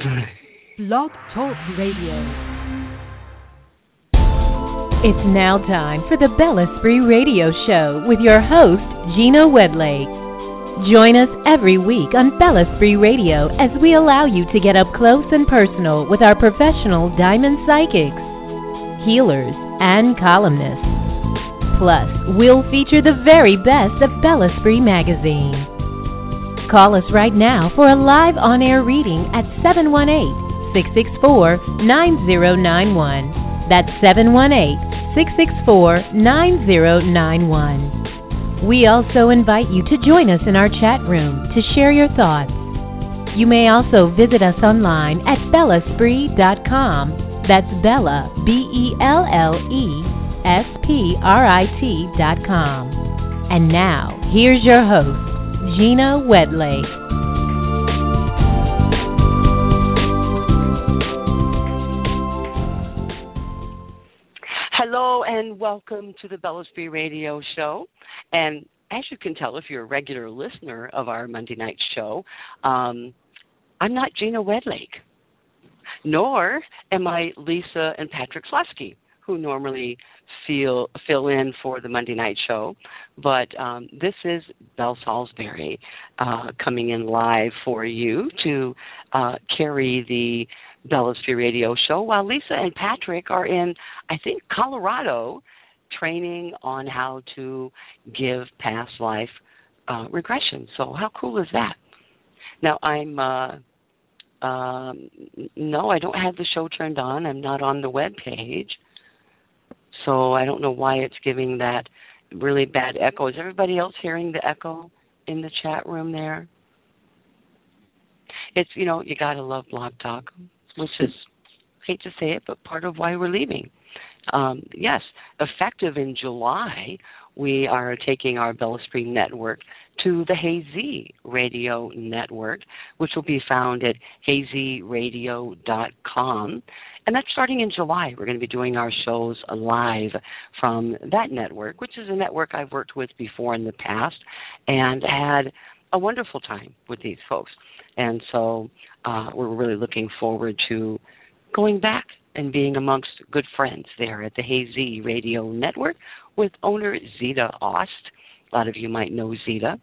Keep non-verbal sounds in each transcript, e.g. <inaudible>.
Blog Talk Radio. It's now time for the Bella Spree Radio Show with your host, Gina Wedlake. Join us every week on Bella Spree Radio as we allow you to get up close and personal with our professional diamond psychics, healers, and columnists. Plus, we'll feature the very best of Bella Spree magazine. Call us right now for a live on air reading at 718 664 9091. That's 718 664 9091. We also invite you to join us in our chat room to share your thoughts. You may also visit us online at bellesprit.com. That's Bella, B E L L E S P R I T.com. And now, here's your host, Gina Wedlake. Hello and welcome to the Bellesprit Radio Show. And as you can tell, if you're a regular listener of our Monday night show, um, I'm not Gina Wedlake, nor am I Lisa and Patrick Slusky, who normally feel fill in for the Monday night show. But um, this is Belle Salisbury uh, coming in live for you to uh, carry the Bellesprit Radio Show, while Lisa and Patrick are in, I think, Colorado, training on how to give past life uh, regression. So how cool is that? Now I'm. Uh, um, no, I don't have the show turned on. I'm not on the web page, so I don't know why it's giving that really bad echo. Is everybody else hearing the echo in the chat room there? It's you know you gotta love Blog Talk which is hate to say it, but part of why we're leaving. Um, yes, effective in July, we are taking our Spree network to the Hazy Radio Network, which will be found at hazyradio.com. And that's starting in July. We're going to be doing our shows live from that network, which is a network I've worked with before in the past and had a wonderful time with these folks. And so uh, we're really looking forward to going back and being amongst good friends there at the Hazy Radio Network with owner Zita Ost. A lot of you might know Zita.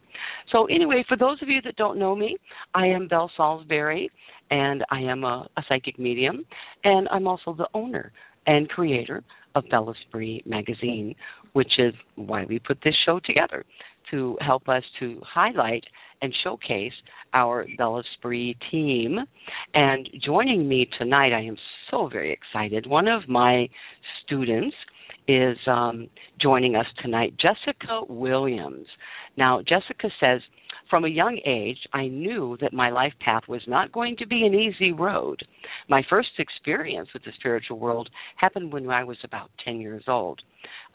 So, anyway, for those of you that don't know me, I am Belle Salisbury, and I am a, a psychic medium, and I'm also the owner and creator of Bella Spree magazine, which is why we put this show together to help us to highlight and showcase our Bella Spree team. And joining me tonight, I am so very excited. One of my students is um, joining us tonight, Jessica Williams. Now, Jessica says, from a young age, I knew that my life path was not going to be an easy road. My first experience with the spiritual world happened when I was about 10 years old.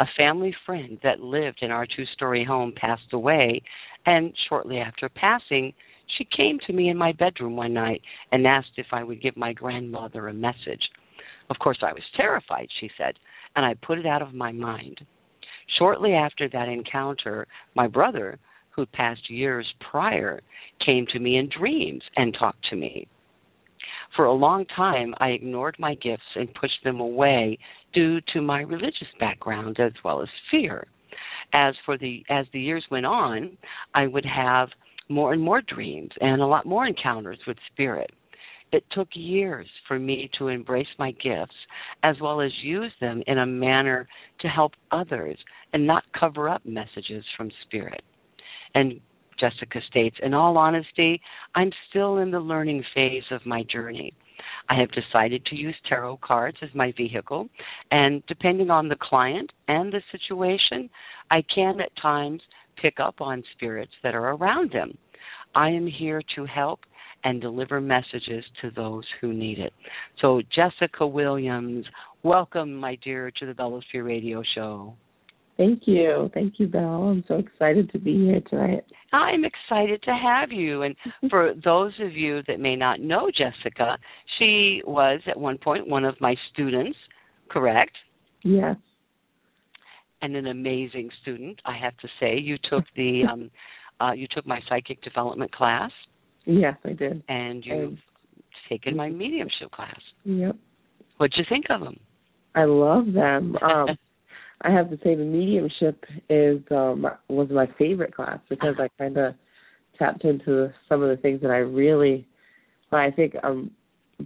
A family friend that lived in our two story home passed away, and shortly after passing, she came to me in my bedroom one night and asked if I would give my grandmother a message. Of course, I was terrified, she said, and I put it out of my mind. Shortly after that encounter, my brother, who'd passed years prior, came to me in dreams and talked to me. For a long time, I ignored my gifts and pushed them away due to my religious background as well as fear. As for the as the years went on, I would have more and more dreams and a lot more encounters with spirit. It took years for me to embrace my gifts as well as use them in a manner to help others and not cover up messages from spirit. And Jessica states, in all honesty, I'm still in the learning phase of my journey. I have decided to use tarot cards as my vehicle, and depending on the client and the situation, I can at times pick up on spirits that are around them. I am here to help and deliver messages to those who need it. So, Jessica Williams, welcome, my dear, to the Bellesprit Radio Show. Thank you. Thank you, Belle. I'm so excited to be here tonight. I'm excited to have you. And <laughs> for those of you that may not know Jessica, she was at one point one of my students, correct? Yes. And an amazing student, I have to say. You took the <laughs> um uh you took my psychic development class. Yes, I did. And you've taken my mediumship class. Yep. What'd you think of them? I love them. <laughs> Um I have to say the mediumship is um was my favorite class because I kind of tapped into some of the things that I really well, I think I'm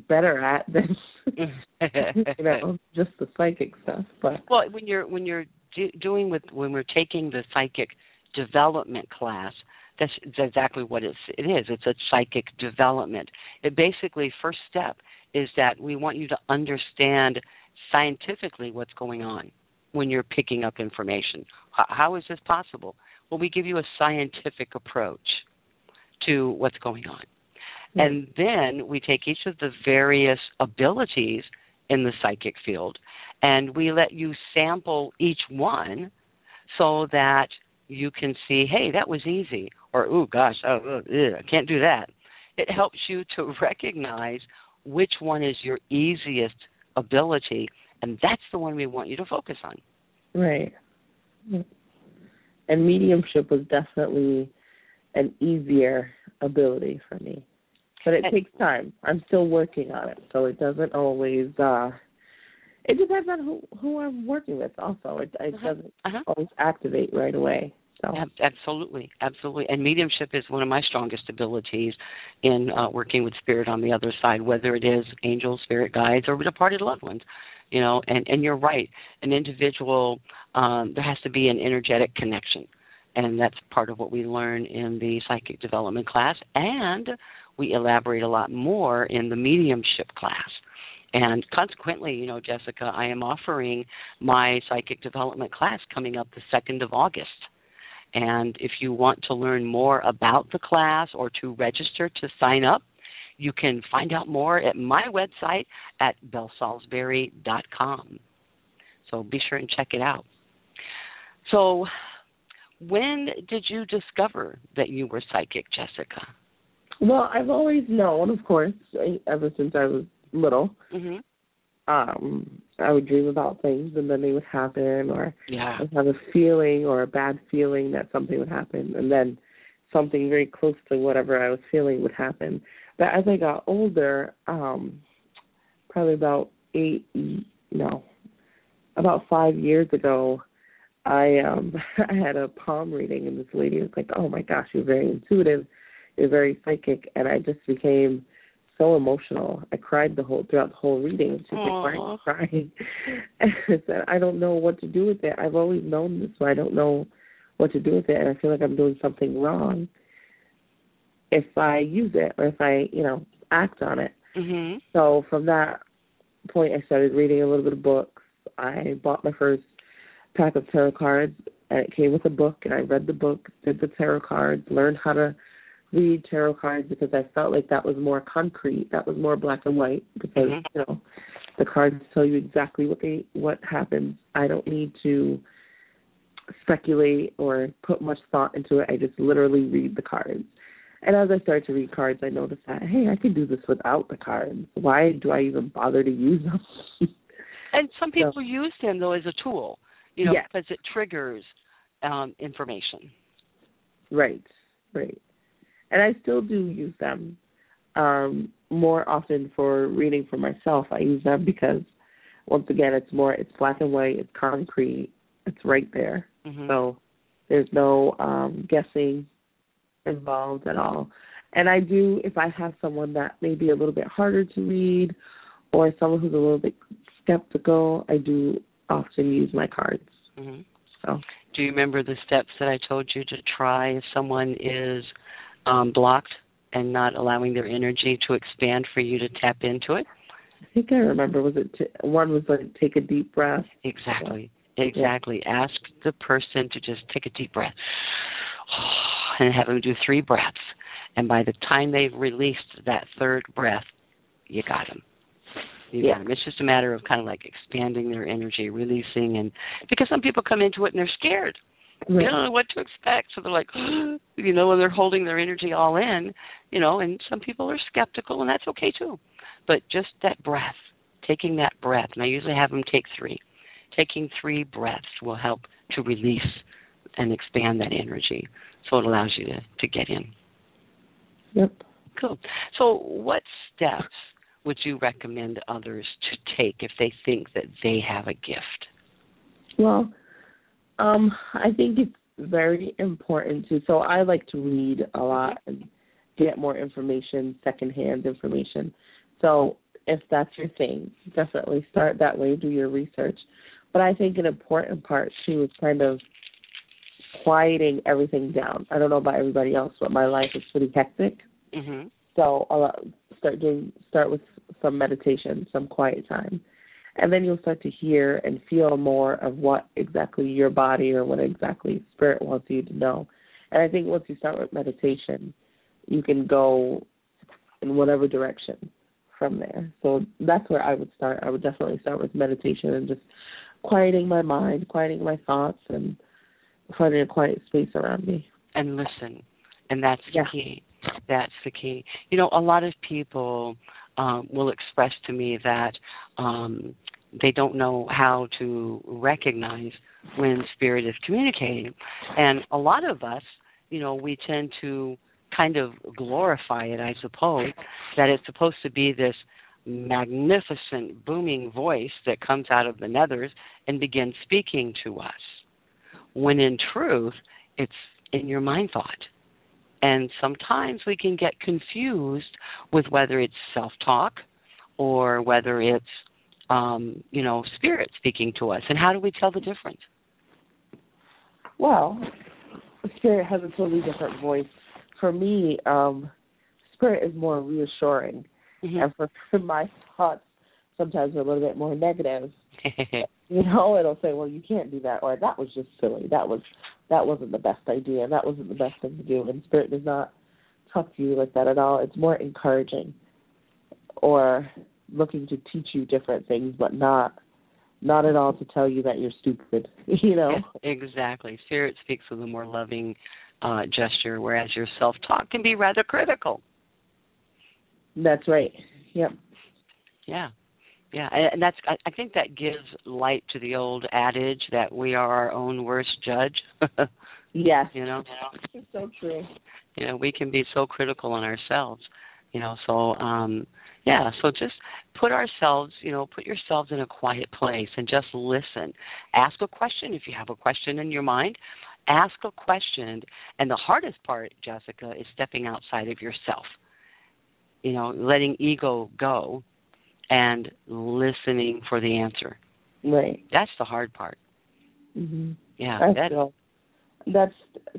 better at than <laughs> you know <laughs> just the psychic stuff. But well, when you're when you're do, doing with when we're taking the psychic development class, that's, that's exactly what it's, it is. It's a psychic development. It basically first step is that we want you to understand scientifically what's going on when you're picking up information. How, how is this possible? Well, we give you a scientific approach to what's going on. Mm-hmm. And then we take each of the various abilities in the psychic field and we let you sample each one so that you can see, hey, that was easy, or oh gosh, oh, oh I can't do that. It helps you to recognize which one is your easiest ability, and that's the one we want you to focus on. Right. And mediumship was definitely an easier ability for me. But it and, takes time. I'm still working on it, so it doesn't always uh it depends on who who I'm working with. Also, it, it uh-huh. doesn't uh-huh. always activate right away. So absolutely, absolutely, and mediumship is one of my strongest abilities in uh, working with spirit on the other side, whether it is angels, spirit guides, or departed loved ones. You know, and and you're right. An individual, um, there has to be an energetic connection, and that's part of what we learn in the psychic development class, and we elaborate a lot more in the mediumship class and consequently, you know, Jessica, I am offering my psychic development class coming up the 2nd of August. And if you want to learn more about the class or to register to sign up, you can find out more at my website at bellsalisbury.com. So be sure and check it out. So, when did you discover that you were psychic, Jessica? Well, I've always known, of course, ever since I was little. Mm-hmm. Um, I would dream about things and then they would happen, or yeah. I'd have a feeling or a bad feeling that something would happen, and then something very close to whatever I was feeling would happen. But as I got older, um, probably about eight, no, about five years ago, I um <laughs> I had a palm reading, and this lady was like, "Oh my gosh, you're very intuitive, you're very psychic," and I just became so emotional. I cried the whole throughout the whole reading. She's like, "Why are you crying?" <laughs> And I said, "I don't know what to do with it. I've always known this, so I don't know what to do with it, and I feel like I'm doing something wrong if I use it or if I, you know, act on it." Mm-hmm. So from that point, I started reading a little bit of books. I bought my first pack of tarot cards, and it came with a book, and I read the book, did the tarot cards, learned how to read tarot cards because I felt like that was more concrete, that was more black and white because mm-hmm. you know the cards tell you exactly what they what happens. I don't need to speculate or put much thought into it. I just literally read the cards. And as I started to read cards, I noticed that hey, I can do this without the cards. Why do I even bother to use them? <laughs> and some people so, use them though as a tool, you know, yes. because it triggers um, information. Right, right and I still do use them um, more often for reading for myself. I use them because once again, it's more it's black and white, it's concrete, it's right there. Mm-hmm. So there's no um, guessing involved at all. And I do if I have someone that may be a little bit harder to read or someone who's a little bit skeptical, I do often use my cards. Mm-hmm. So do you remember the steps that I told you to try if someone is um, blocked and not allowing their energy to expand for you to tap into it? I think I remember. Was it t- one was like take a deep breath? Exactly. Exactly. Yeah. Ask the person to just take a deep breath <sighs> and have them do three breaths. And by the time they've released that third breath, you got them. You Yeah. got them. It's just a matter of kind of like expanding their energy, releasing, and because some people come into it and they're scared. They Right. don't know what to expect, so they're like, <gasps> you know, when they're holding their energy all in, you know. And some people are skeptical, and that's okay too. But just that breath, taking that breath, and I usually have them take three. Taking three breaths will help to release and expand that energy, so it allows you to to get in. Yep. Cool. So, what steps would you recommend others to take if they think that they have a gift? Well, um, I think it's very important to. So I like to read a lot and get more information, secondhand information. So if that's your thing, definitely start that way. Do your research. But I think an important part too is kind of quieting everything down. I don't know about everybody else, but my life is pretty hectic. Mhm. So I'll start doing start with some meditation, some quiet time. And then you'll start to hear and feel more of what exactly your body or what exactly spirit wants you to know. And I think once you start with meditation, you can go in whatever direction from there. So that's where I would start. I would definitely start with meditation and just quieting my mind, quieting my thoughts and finding a quiet space around me. and listen. And that's the Yeah. key. That's the key. You know, a lot of people um, will express to me that um, they don't know how to recognize when spirit is communicating. And a lot of us, you know, we tend to kind of glorify it, I suppose, that it's supposed to be this magnificent booming voice that comes out of the nethers and begins speaking to us. When in truth, it's in your mind thought. And sometimes we can get confused with whether it's self talk or whether it's um, you know, spirit speaking to us. And how do we tell the difference? Well, spirit has a totally different voice. For me, um, spirit is more reassuring, Mm-hmm. and for, for my thoughts, sometimes are a little bit more negative. <laughs> You know, it'll say, "Well, you can't do that," or "That was just silly. That was that wasn't the best idea. That wasn't the best thing to do." And spirit does not talk to you like that at all. It's more encouraging, or looking to teach you different things, but not not at all to tell you that you're stupid. <laughs> You know. exactly. Spirit speaks with a more loving uh, gesture, whereas your self talk can be rather critical. That's right. Yep. Yeah. Yeah, and that's I I think that gives light to the old adage that we are our own worst judge. <laughs> Yes. you know, It's so true. you know, we can be so critical on ourselves. You know, so um yeah, so just put ourselves, you know, put yourselves in a quiet place and just listen. Ask a question if you have a question in your mind. Ask a question, and the hardest part, Jessica, is stepping outside of yourself. You know, letting ego go and listening for the answer. Right. That's the hard part. Mhm. Yeah, That's that, still that's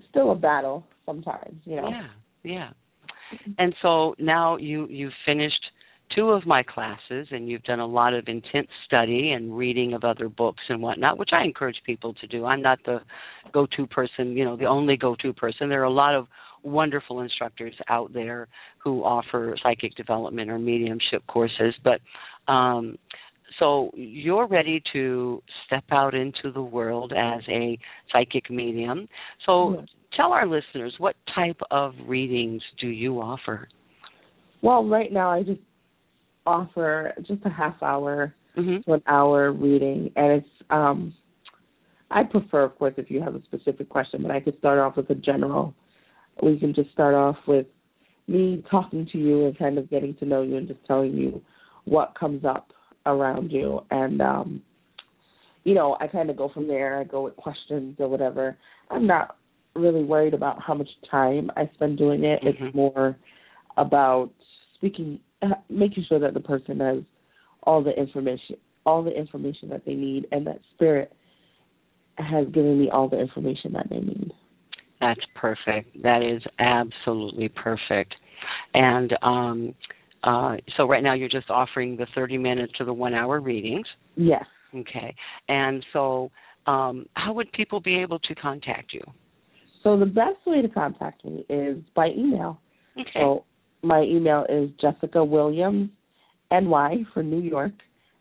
still a battle sometimes, you know. yeah, yeah. And so now you you've finished two of my classes, and you've done a lot of intense study and reading of other books and whatnot, which I encourage people to do. I'm not the go-to person, you know, the only go-to person. There are a lot of wonderful instructors out there who offer psychic development or mediumship courses, but um so you're ready to step out into the world as a psychic medium. So Yes. tell our listeners what type of readings do you offer? Well, right now I just offer just a half hour Mm-hmm. to an hour reading and it's um I prefer of course if you have a specific question, but I could start off with a general. We can just start off with me talking to you and kind of getting to know you and just telling you what comes up around you and um you know, I kind of go from there. I go with questions or whatever. I'm not really worried about how much time I spend doing it. Mhm. It's more about speaking, making sure that the person has all the information, all the information that they need, and that spirit has given me all the information that they need. That's perfect. That is absolutely perfect. And um, uh, so right now you're just offering the 30 minute to the one hour readings. Yes. Okay. And so um, how would people be able to contact you? So the best way to contact me is by email. Okay. So my email is Jessica Williams, NY for New York,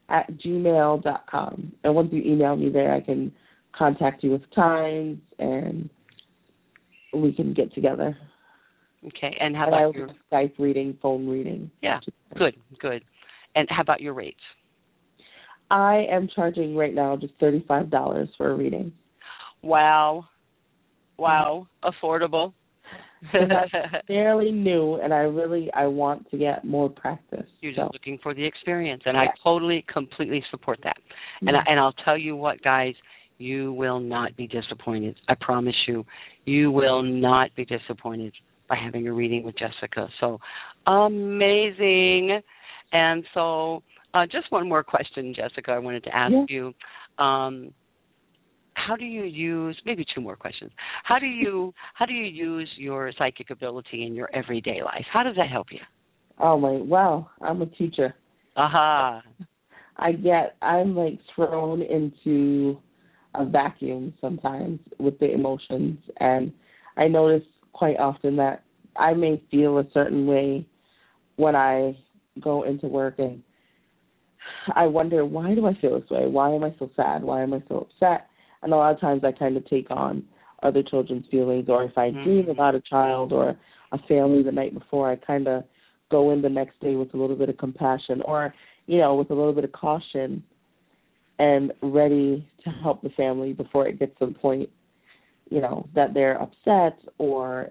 at gmail dot com. And once you email me there, I can contact you with times and we can get together. Okay. And how and I about will your Skype reading, phone reading. Yeah. Good, good. And how about your rates? I am charging right now just thirty five dollars for a reading. Wow. Wow. Affordable. <laughs> Fairly new and I really I want to get more practice. You're so. just looking for the experience, and I totally, completely support that. And I, and I'll tell you what, guys, you will not be disappointed. I promise you, you will not be disappointed by having a reading with Jessica. So amazing! And so, uh, just one more question, Jessica. I wanted to ask Yeah. you. Um, how do you use maybe two more questions how do you how do you use your psychic ability in your everyday life how does that help you Oh my wow, I'm a teacher. aha I get I'm like thrown into a vacuum sometimes with the emotions and I notice quite often that I may feel a certain way when I go into work and I wonder why do I feel this way? Why am I so sad? Why am I so upset? And a lot of times I kind of take on other children's feelings or if I Mhm. dream about a child or a family the night before I kind of go in the next day with a little bit of compassion or you know with a little bit of caution and ready to help the family before it gets to the point you know that they're upset or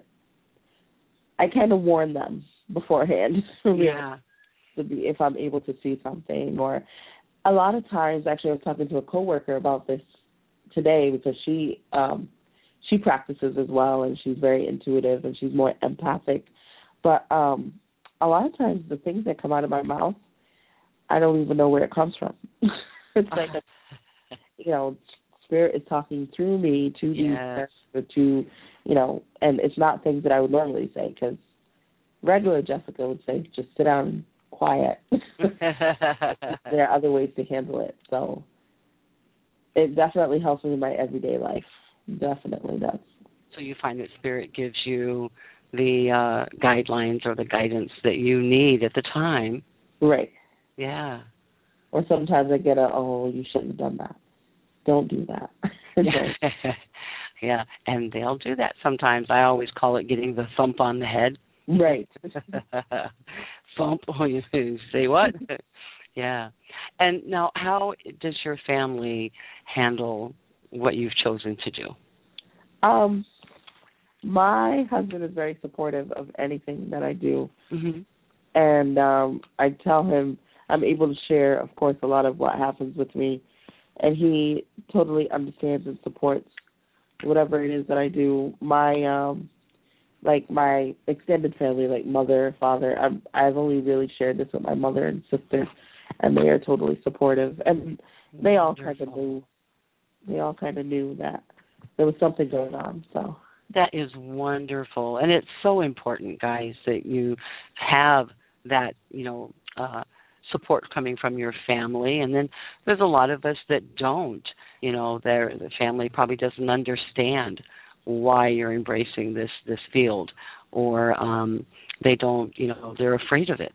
I kind of warn them beforehand <laughs> yeah to be if I'm able to see something or a lot of times actually I was talking to a coworker about this today because she um she practices as well and she's very intuitive and she's more empathic but um a lot of times the things that come out of my mouth I don't even know where it comes from <laughs> it's like a, <laughs> you know spirit is talking through me to Yes. to you know and it's not things that I would normally say because regular Jessica would say just sit down quiet <laughs> there are other ways to handle it. So it definitely helps me in my everyday life. Definitely does. so you find that spirit gives you the uh guidelines or the guidance that you need at the time Right. yeah Or sometimes I get a oh you shouldn't have done that. Don't do that. <laughs> <laughs> yeah and they'll do that sometimes i always call it getting the thump on the head right. <laughs> thump oh you say what yeah. And now how does your family handle what you've chosen to do? Um my husband is very supportive of anything that I do. Hmm and um I tell him I'm able to share of course a lot of what happens with me. And he totally understands and supports whatever it is that I do. My um like my extended family, like mother, father, I've I've only really shared this with my mother and sister and they are totally supportive and they all kind of knew they all kind of knew that there was something going on. So That is wonderful. And it's so important, guys, that you have that, you know, uh support coming from your family and then there's a lot of us that don't. You know, their the family probably doesn't understand why you're embracing this this field or um they don't, you know, they're afraid of it,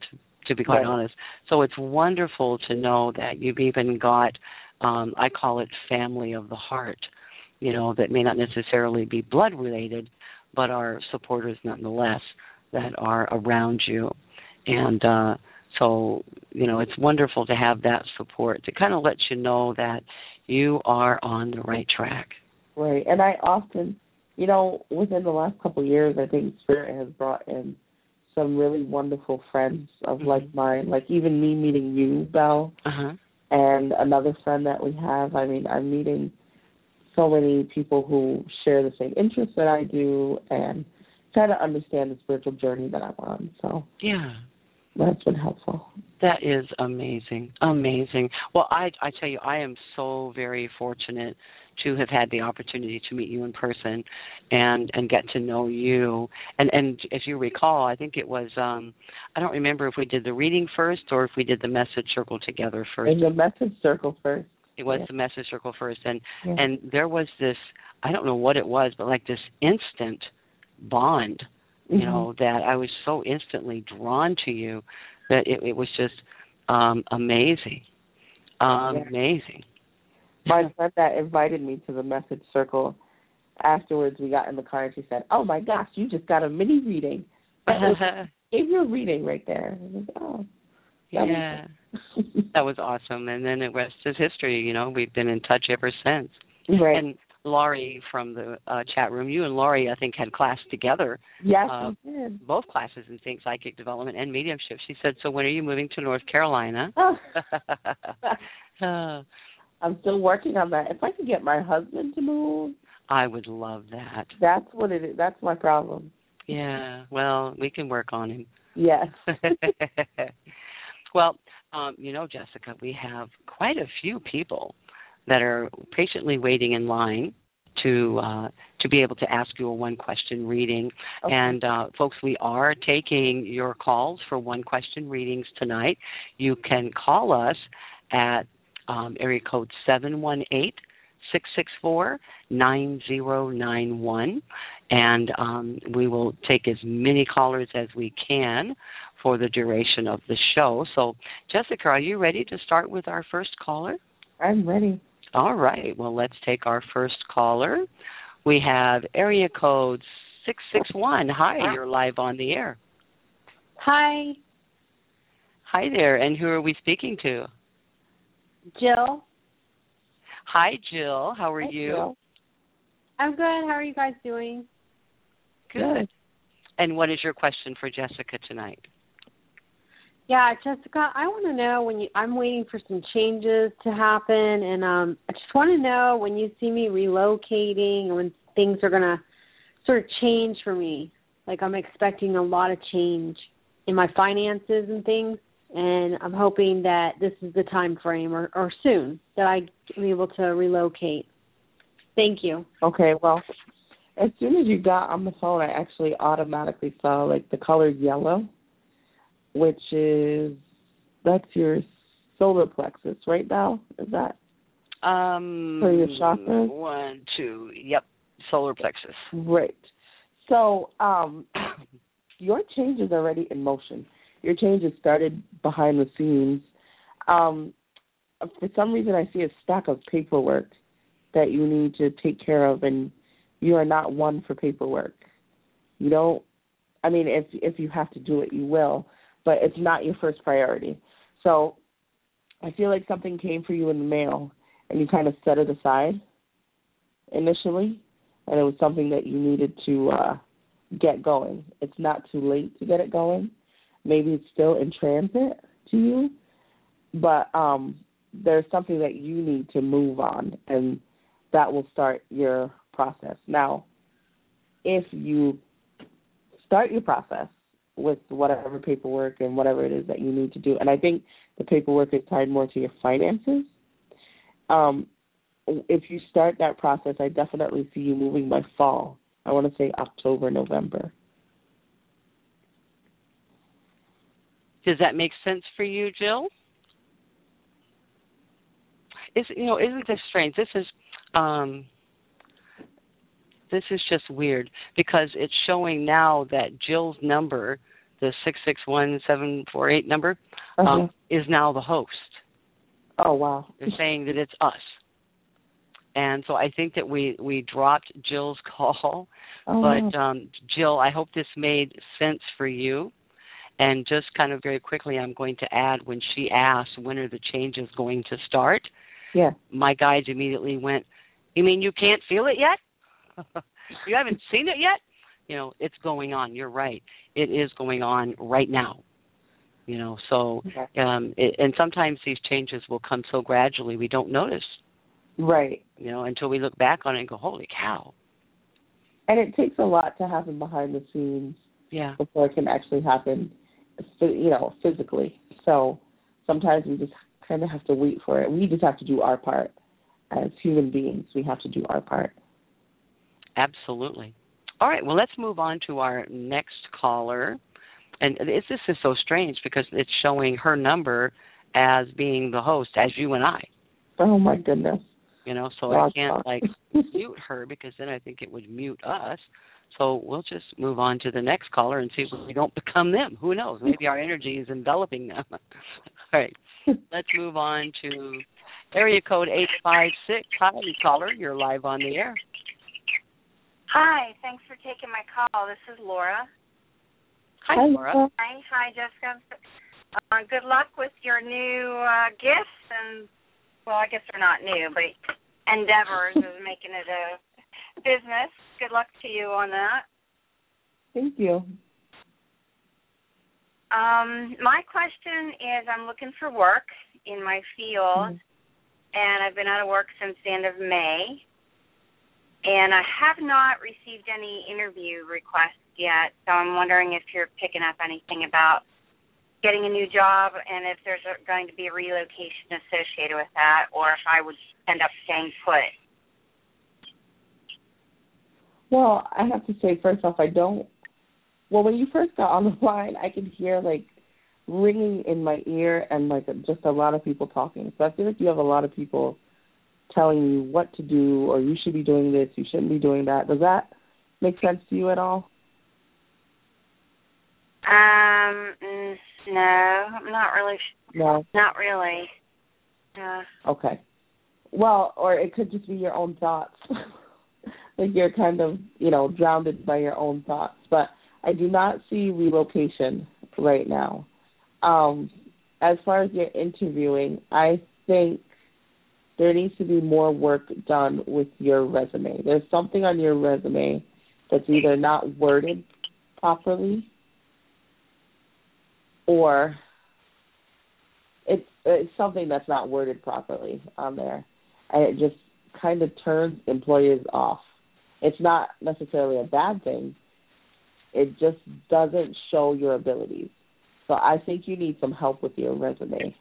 to be quite Right. honest. So it's wonderful to know that you've even got um I call it family of the heart you know, that may not necessarily be blood related, but are supporters nonetheless that are around you. And uh, so, you know, it's wonderful to have that support to kind of let you know that you are on the right track. Right. And I often, you know, within the last couple of years, I think Spirit has brought in some really wonderful friends of Mhm. like mine. Like even me meeting you, Belle, Uh huh. and another friend that we have. I mean, I'm meeting so many people who share the same interests that I do and try to understand the spiritual journey that I'm on. So Yeah. that's been helpful. That is amazing. Amazing. Well, I I tell you I am so very fortunate to have had the opportunity to meet you in person and and get to know you. And and if you recall, I think it was um I don't remember if we did the reading first or if we did the message circle together first. In the message circle first. It was yeah. the message circle first and Yeah. and there was this I don't know what it was, but like this instant bond you mm-hmm. know, that I was so instantly drawn to you that it, it was just um amazing. Um, yeah. Amazing. My friend that invited me to the message circle afterwards we got in the car and she said, Oh my gosh, you just got a mini reading. gave you a reading right there. Was, oh, that yeah. Was <laughs> that was awesome. And then the rest is history, you know, we've been in touch ever since. Right. And Laurie from the uh, chat room. You and Laurie, I think, had class together. Yes, uh, we did. Both classes in Think Psychic Development and Mediumship. She said, "So when are you moving to North Carolina?" <laughs> uh, I'm still working on that. If I can get my husband to move, I would love that. That's what it is. That's my problem. Yeah. Well, we can work on him. Yes. <laughs> <laughs> well, um, you know, Jessica, we have quite a few people that are patiently waiting in line to uh, to be able to ask you a one question reading. Okay. And uh, folks, we are taking your calls for one question readings tonight. You can call us at um, area code seven one eight six six four nine zero nine one, and um, we will take as many callers as we can for the duration of the show. So, Jessica, are you ready to start with our first caller? I'm ready. All right. Well, let's take our first caller. We have area code 661. Hi, you're live on the air. Hi. Hi there. And who are we speaking to? Jill. Hi, Jill. How are Hi, you? Jill. I'm good. How are you guys doing? Good. And what is your question for Jessica tonight? Yeah, Jessica, I want to know when you I'm waiting for some changes to happen and um I just want to know when you see me relocating and when things are going to sort of change for me. Like I'm expecting a lot of change in my finances and things and I'm hoping that this is the time frame or, or soon that I am able to relocate. Thank you. Okay, well, as soon as you got on the phone, I actually automatically saw like the color yellow which is that's your solar plexus, right now? Is that um for your chakras? One, two, yep, solar plexus. Right. So, um <coughs> your change is already in motion. Your change has started behind the scenes. Um for some reason I see a stack of paperwork that you need to take care of and you are not one for paperwork. You don't I mean if if you have to do it you will, but it's not your first priority. So I feel like something came for you in the mail and you kind of set it aside initially and it was something that you needed to uh get going. It's not too late to get it going. Maybe it's still in transit to you, but um there's something that you need to move on and that will start your process. Now, if you start your process with whatever paperwork and whatever it is that you need to do. And I think the paperwork is tied more to your finances. Um, if you start that process, I definitely see you moving by fall. I want to say October, November. Does that make sense for you, Jill? Is you know, isn't this strange? This is um this is just weird because it's showing now that Jill's number, the six six one seven four eight number, um, uh-huh. um, is now the host. Oh wow! They're saying that it's us, and so I think that we we dropped Jill's <laughs> call. Oh. But um, Jill, I hope this made sense for you. And just kind of very quickly, I'm going to add when she asked when are the changes going to start. Yeah. My guides immediately went, "You mean you can't feel it yet?" <laughs> you haven't seen it yet? You know, it's going on. You're right. It is going on right now. You know, so um it, and sometimes these changes will come so gradually we don't notice. Right. You know, until we look back on it and go, "Holy cow." And it takes a lot to happen behind the scenes. Yeah. Before it can actually happen, you know, physically. So sometimes we just kind of have to wait for it. We just have to do our part as human beings. We have to do our part. Absolutely. All right, well, let's move on to our next caller. And this, this is so strange because it's showing her number as being the host, as you and I. Oh, my goodness. You know, so I can't, like, <laughs> mute her because then I think it would mute us. So we'll just move on to the next caller and see if we don't become them. Who knows? Maybe our energy is enveloping them. <laughs> All right. Let's move on to area code 856. Hi, caller. You're live on the air. Hi. Thanks for taking my call. This is Laura. Hi, Laura. Hi. Hi, Jessica. Uh, good luck with your new uh, gifts and, well, I guess they're not new, but endeavors of making it a business. Good luck to you on that. Thank you. Um, my question is I'm looking for work in my field, mm-hmm. and I've been out of work since the end of May. And I have not received any interview requests yet, so I'm wondering if you're picking up anything about getting a new job and if there's a, going to be a relocation associated with that, or if I would end up staying put. Well, I have to say first off, I don't. Well, when you first got on the <laughs> line, I could hear like ringing in my ear and like just a lot of people talking. So I feel like you have a lot of people telling you what to do or you should be doing this, you shouldn't be doing that. Does that make sense to you at all? Um, no, I'm not really. No, not really. Uh, okay. Well, or it could just be your own thoughts. <laughs> like you're kind of, you know, drowned by your own thoughts. But I do not see relocation right now. Um, as far as your interviewing, I think there needs to be more work done with your resume. There's something on your resume that's either not worded properly or it's it's something that's not worded properly on there and it just kind of turns employers off it's not necessarily a bad thing. It just doesn't show your abilities. So I think you need some help with your resume,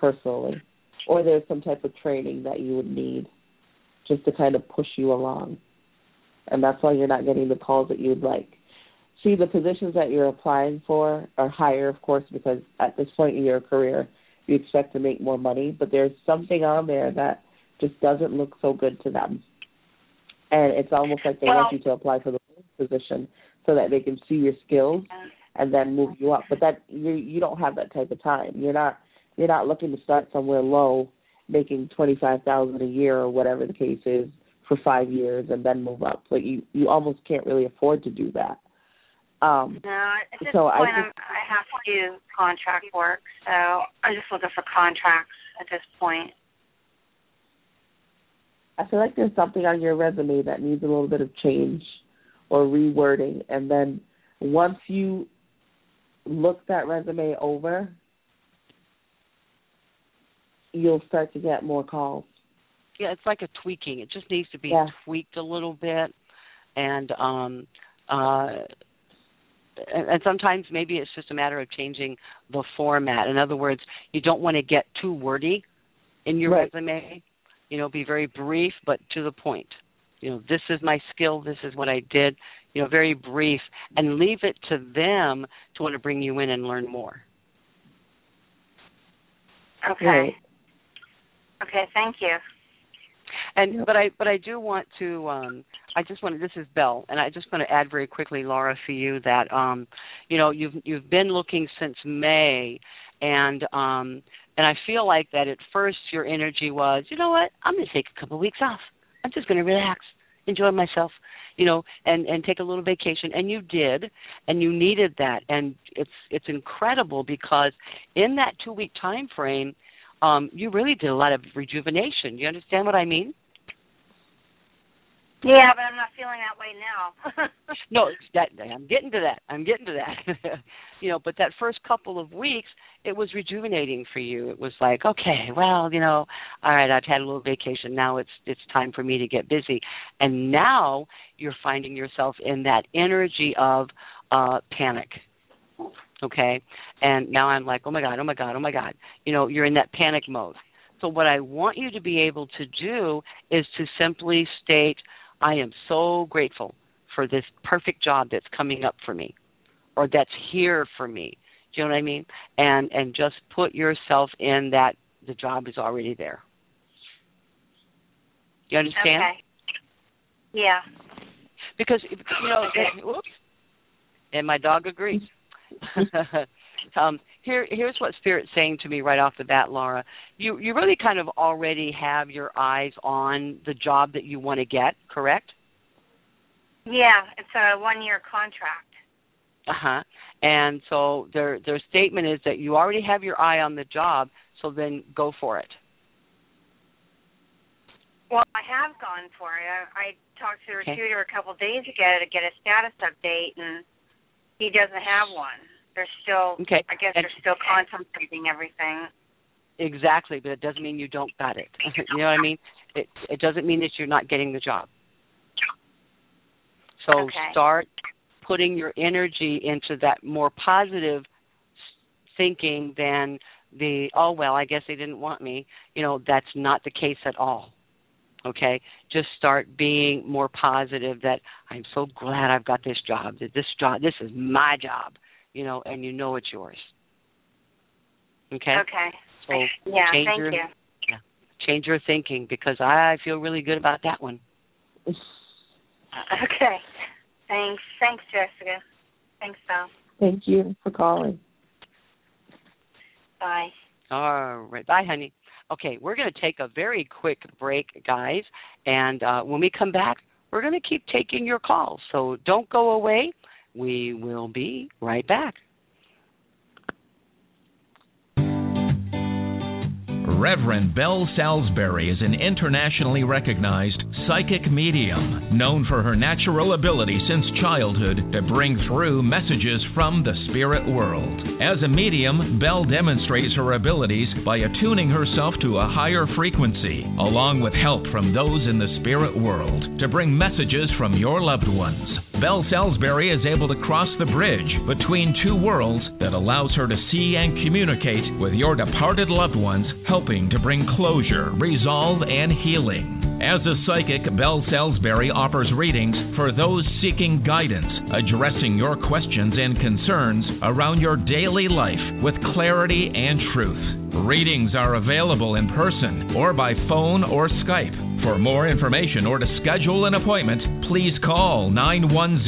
personally, or there's some type of training that you would need just to kind of push you along. And that's why you're not getting the calls that you'd like. See, the positions that you're applying for are higher, of course, because at this point in your career, you expect to make more money, but there's something on there that just doesn't look so good to them and it's almost like they well, want you to apply for the position so that they can see your skills and then move you up. But that you you don't have that type of time. You're not you're not looking to start somewhere low, making twenty five thousand a year or whatever the case is for five years and then move up. Like you you almost can't really afford to do that. Um, no, at this so point I, just, I have to do contract work, so I'm just looking for contracts at this point. I feel like there's something on your resume that needs a little bit of change or rewording, and then once you look that resume over, you'll start to get more calls. Yeah, it's like a tweaking. It just needs to be yeah. tweaked a little bit, and um, uh, and, and sometimes maybe it's just a matter of changing the format. In other words, you don't want to get too wordy in your right. resume you know, be very brief but to the point. You know, this is my skill, this is what I did, you know, very brief and leave it to them to want to bring you in and learn more. Okay. Right. Okay, thank you. And but I but I do want to um I just want to this is Bell and I just want to add very quickly Laura for you that um you know you've you've been looking since May and um and I feel like that at first your energy was, you know what, I'm going to take a couple of weeks off. I'm just going to relax, enjoy myself, you know, and and take a little vacation. And you did, and you needed that. And it's it's incredible because in that two week time frame, um, you really did a lot of rejuvenation. You understand what I mean? Yeah, but I'm not feeling that way now. <laughs> no, that I'm getting to that. I'm getting to that. <laughs> you know, but that first couple of weeks, it was rejuvenating for you. It was like, okay, well, you know, all right, I've had a little vacation. Now it's it's time for me to get busy. And now you're finding yourself in that energy of uh panic. Okay? And now I'm like, oh my god, oh my god, oh my god. You know, you're in that panic mode. So what I want you to be able to do is to simply state I am so grateful for this perfect job that's coming up for me or that's here for me. Do you know what I mean? And and just put yourself in that the job is already there. You understand? Okay. Yeah. because you know, whoops, and my dog agrees. <laughs> <laughs> um, here, here's what Spirit's saying to me right off the bat, Laura. You you really kind of already have your eyes on the job that you want to get, correct? Yeah, it's a one year contract. Uh huh. And so their their statement is that you already have your eye on the job, so then go for it. Well, I have gone for it. I, I talked to the Okay. recruiter a couple of days ago to get a status update, and he doesn't have one. They're still, Okay. I guess, And- they're still contemplating everything. Exactly, but it doesn't mean you don't got it. <laughs> you know what I mean? It it doesn't mean that you're not getting the job. So Okay. start putting your energy into that more positive thinking than the oh well, I guess they didn't want me. You know, that's not the case at all. Okay? Just start being more positive that I'm so glad I've got this job. That this job this is my job, you know, and you know it's yours. Okay? Okay. So yeah, change thank your, you. Yeah. Change your thinking because I feel really good about that one. Okay. Thanks. Thanks, Jessica. Thanks, Val. Thank you for calling. Bye. All right. Bye, honey. Okay, we're going to take a very quick break, guys. And uh, when we come back, we're going to keep taking your calls. So don't go away. We will be right back. Reverend Belle Salisbury is an internationally recognized psychic medium known for her natural ability since childhood to bring through messages from the spirit world. As a medium, Belle demonstrates her abilities by attuning herself to a higher frequency, along with help from those in the spirit world, to bring messages from your loved ones. Belle Salisbury is able to cross the bridge between two worlds that allows her to see and communicate with your departed loved ones, helping to bring closure, resolve, and healing. As a psychic, Belle Salisbury offers readings for those seeking guidance, addressing your questions and concerns around your daily life with clarity and truth. Readings are available in person or by phone or Skype. For more information or to schedule an appointment, please call 910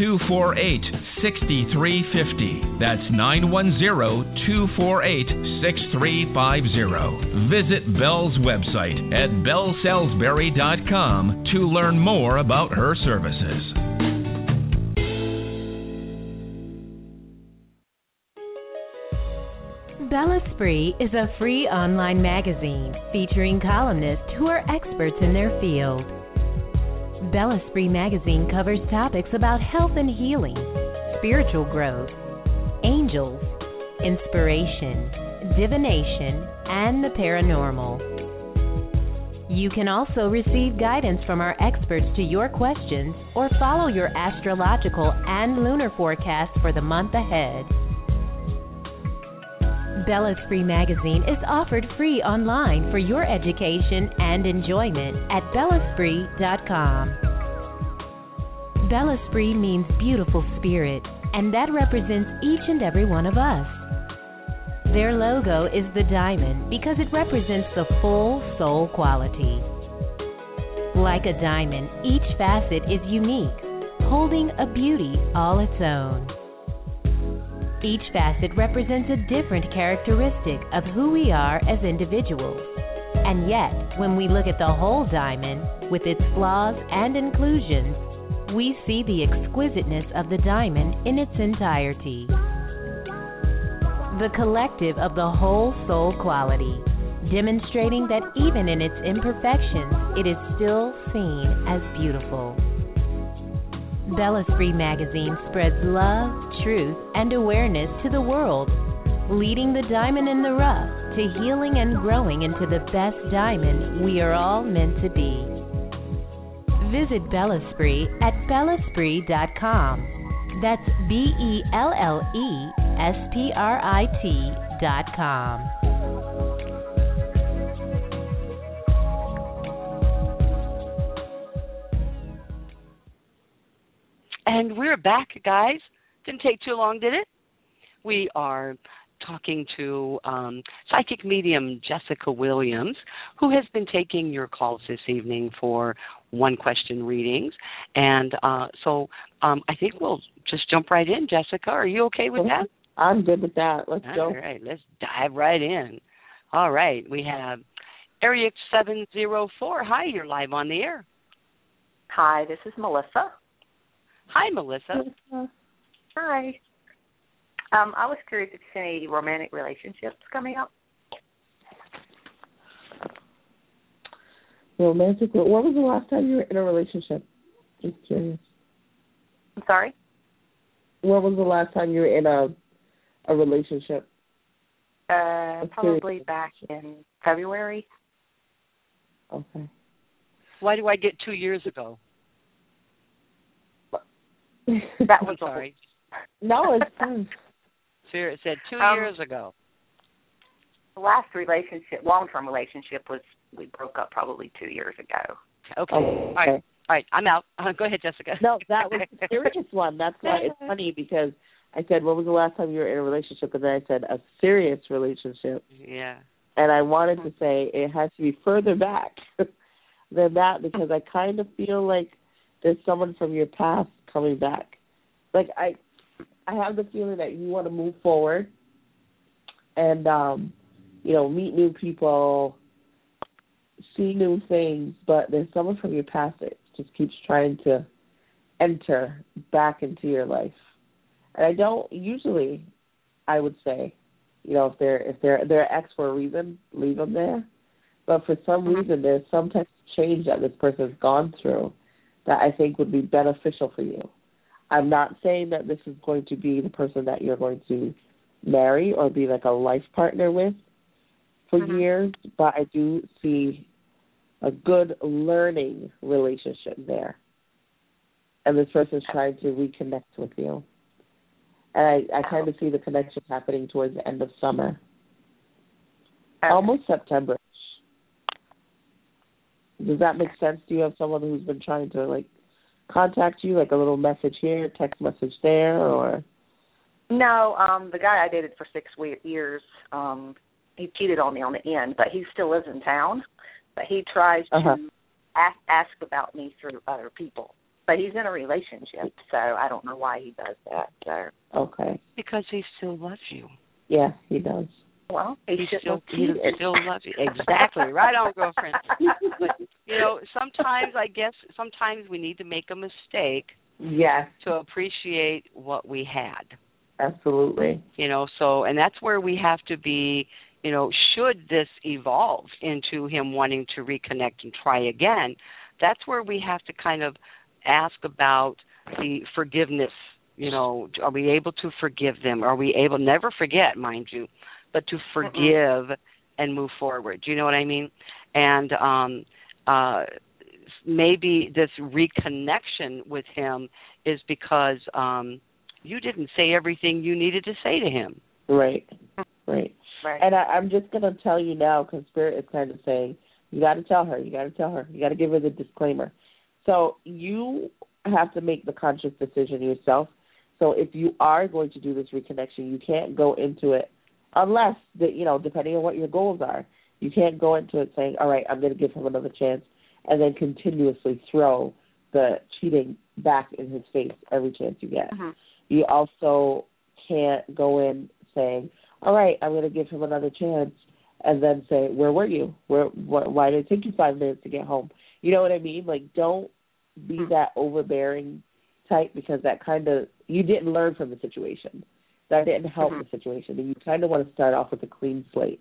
248 6350. That's 910 248 6350. Visit Belle's website at bellsalisbury.com to learn more about her services. Bella Spree is a free online magazine featuring columnists who are experts in their field. Bella Spree magazine covers topics about health and healing, spiritual growth, angels, inspiration, divination, and the paranormal. You can also receive guidance from our experts to your questions or follow your astrological and lunar forecast for the month ahead. Bellesprit Magazine is offered free online for your education and enjoyment at bellesprit.com. Bella Spree means beautiful spirit, and that represents each and every one of us. Their logo is the diamond because it represents the full soul quality. Like a diamond, each facet is unique, holding a beauty all its own. Each facet represents a different characteristic of who we are as individuals. And yet, when we look at the whole diamond, with its flaws and inclusions, we see the exquisiteness of the diamond in its entirety. The collective of the whole soul quality, demonstrating that even in its imperfections, it is still seen as beautiful. Bella's Free Magazine spreads love, truth, and awareness to the world, leading the diamond in the rough to healing and growing into the best diamond we are all meant to be. Visit Bella Spree at bellesprit.com. That's B E L L E S P R I T And we're back, guys. Didn't take too long, did it? We are talking to um, psychic medium Jessica Williams, who has been taking your calls this evening for one question readings. And uh, so um, I think we'll just jump right in. Jessica, are you okay with that? I'm good with that. Let's All go. All right, let's dive right in. All right, we have area 704. Hi, you're live on the air. Hi, this is Melissa. Hi, Melissa. Hi. Um, I was curious if you see any romantic relationships coming up. Romantic. When was the last time you were in a relationship? Just curious. I'm sorry. When was the last time you were in a a relationship? Uh, probably back in February. Okay. Why do I get two years ago? <laughs> That was sorry. No, it's <laughs> fine. Sure, it said two Um, years ago. The last relationship, long-term relationship, was we broke up probably two years ago. Okay. Okay. All right. All right. I'm out. Uh, <laughs> go ahead, Jessica. No, that was the serious one. That's why it's funny because I said, "When was the last time you were in a relationship?" And then I said, "A serious relationship." Yeah. And I wanted to say it has to be further back than that because I kind of feel like there's someone from your past coming back. Like I, I have the feeling that you want to move forward, and um, you know, meet new people, see new things, but there's someone from your past that just keeps trying to enter back into your life. And I don't usually I would say, you know, if they're if they're they're ex for a reason, leave them there. But for some reason there's some type of change that this person's gone through that I think would be beneficial for you. I'm not saying that this is going to be the person that you're going to marry or be like a life partner with for mm-hmm. years, but I do see a good learning relationship there. And this person's trying to reconnect with you. And I, I kind of see the connection happening towards the end of summer. Almost September. Does that make sense? Do you have someone who's been trying to like contact you, like a little message here, text message there, or No, um, the guy I dated for six we- years, um, he cheated on me on the end, but he still lives in town. But he tries Uh-huh. to ask, ask about me through other people. But he's in a relationship, so I don't know why he does that. So, okay? Because he still loves you. Yeah, he does. Well, he, still he still loves you. Exactly. Right on, girlfriend. but you know, sometimes I guess sometimes we need to make a mistake Yes, to appreciate what we had. absolutely. You know, so and that's where we have to be, you know, should this evolve into him wanting to reconnect and try again, that's where we have to kind of ask about the forgiveness you know are we able to forgive them are we able never forget mind you but to forgive and move forward do you know what i mean and um uh maybe this reconnection with him is because um you didn't say everything you needed to say to him Right, right. Right. And I, I'm just gonna tell you now, because Spirit is kind of saying you got to tell her, you got to tell her, you got to give her the disclaimer. So you have to make the conscious decision yourself. So if you are going to do this reconnection, you can't go into it unless that you know, depending on what your goals are, you can't go into it saying, "All right, I'm going to give him another chance," and then continuously throw the cheating back in his face every chance you get. Mhm. You also can't go in saying, "All right, I'm going to give him another chance," and then say, "Where were you? Where? Wh- why did it take you five minutes to get home?" You know what I mean? Like, don't be that overbearing type because that kind of you didn't learn from the situation. That didn't help Mhm. the situation, and you kind of want to start off with a clean slate.